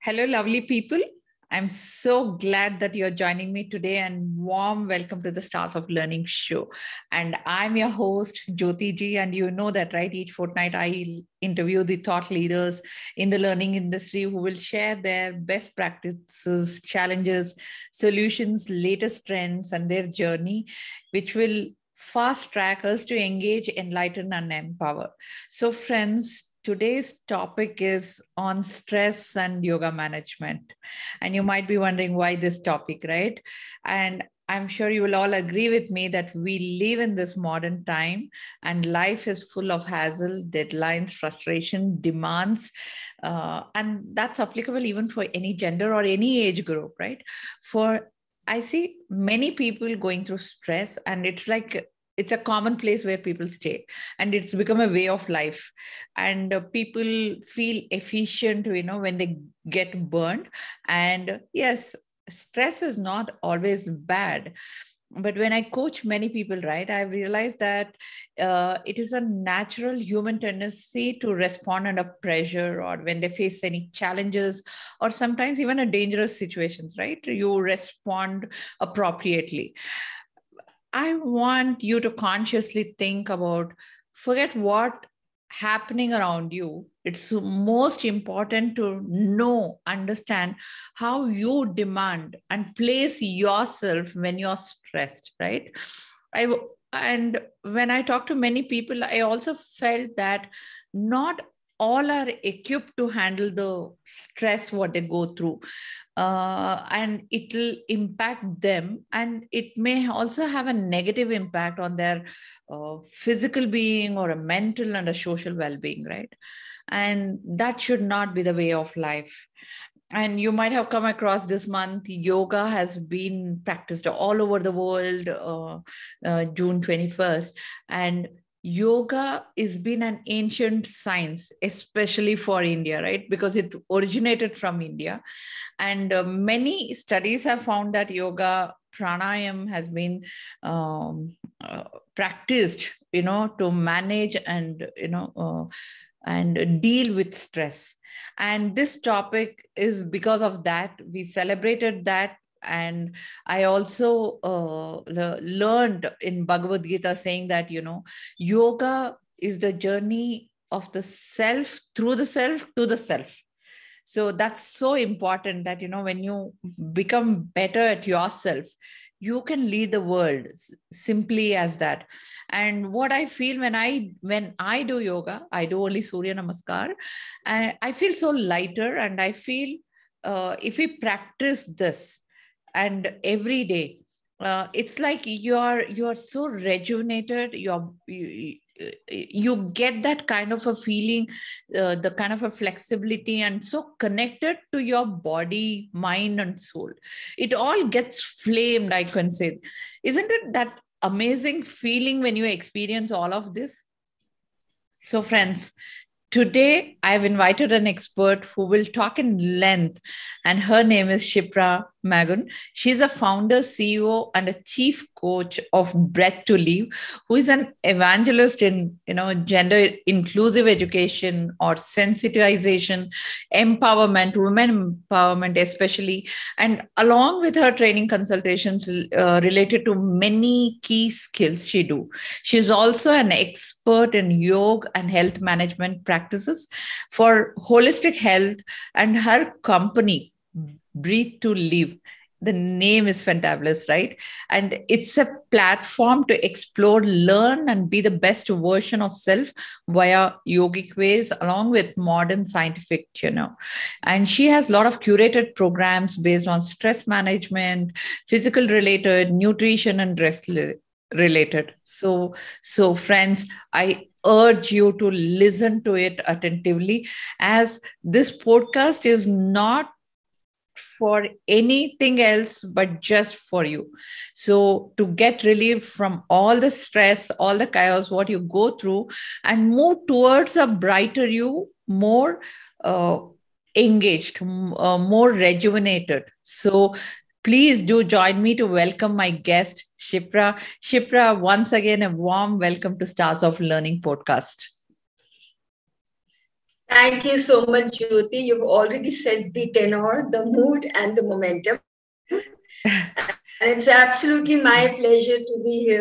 Hello, lovely people. I'm so glad that you're joining me today and warm welcome to the Stars of Learning show. And I'm your host, Jyoti Ji. And you know that, right? Each fortnight, I interview the thought leaders in the learning industry who will share their best practices, challenges, solutions, latest trends, and their journey, which will fast track us to engage, enlighten, and empower. So, friends, today's topic is on stress and yoga management. And you might be wondering why this topic, right? And I'm sure you will all agree with me that we live in this modern time and life is full of hassle, deadlines, frustration, demands. Uh, and that's applicable even for any gender or any age group, right? For I see many people going through stress, and it's like it's a common place where people stay and it's become a way of life. And uh, people feel efficient you know when they get burned. And yes stress is not always bad. But when i coach many people right i've realized that uh, it is a natural human tendency to respond under pressure or when they face any challenges or sometimes even a dangerous situations right? You respond appropriately I want you to consciously think about forget what happening around you. It's most important to know understand how you demand and place yourself when you're stressed right? I and when i talk to many people i also felt that not all are equipped to handle the stress what they go through. Uh, and it will impact them and it may also have a negative impact on their uh, physical being or a mental and a social well-being right? And that should not be the way of life. And you might have come across this month yoga has been practiced all over the world uh, uh june 21st and yoga has been an ancient science especially for india right? Because it originated from india. And uh, many studies have found that yoga pranayam has been um, uh, practiced you know to manage and you know uh, and deal with stress. And this topic is because of that. We celebrated that and i also uh, learned in bhagavad gita saying that you know yoga is the journey of the self through the self to the self. So that's so important that you know when you become better at yourself you can lead the world simply as that. And what i feel when i when i do yoga i do only surya namaskar i, I feel so lighter and i feel uh, if we practice this and every day. Uh, it's like you're you're so rejuvenated you're you, you get that kind of a feeling uh, the kind of a flexibility and so connected to your body mind and soul. It all gets flamed i can say. Isn't it that amazing feeling when you experience all of this? So friends Today, I've invited an expert who will talk in length, and her name is Shipra Magun. She's a founder, CEO, and a chief coach of Breath to Live, who is an evangelist in you know gender inclusive education or sensitization, empowerment, women empowerment, especially, and along with her training consultations uh, related to many key skills she do. She's also an expert in yoga and health management practices for holistic health, and her company breathe to live. The name is fantabulous right? And it's a platform to explore learn and be the best version of self via yogic ways along with modern scientific you know. And she has a lot of curated programs based on stress management physical related nutrition and rest related. So so friends i urge you to listen to it attentively as this podcast is not for anything else but just for you. So, to get relief from all the stress, all the chaos, what you go through, and move towards a brighter you, more uh, engaged, uh, more rejuvenated. So, please do join me to welcome my guest, Shipra. Shipra, once again, a warm welcome to Stars of Learning podcast. Thank you so much, Jyoti. You've already set the tenor, the mood, and the momentum. and it's absolutely my pleasure to be here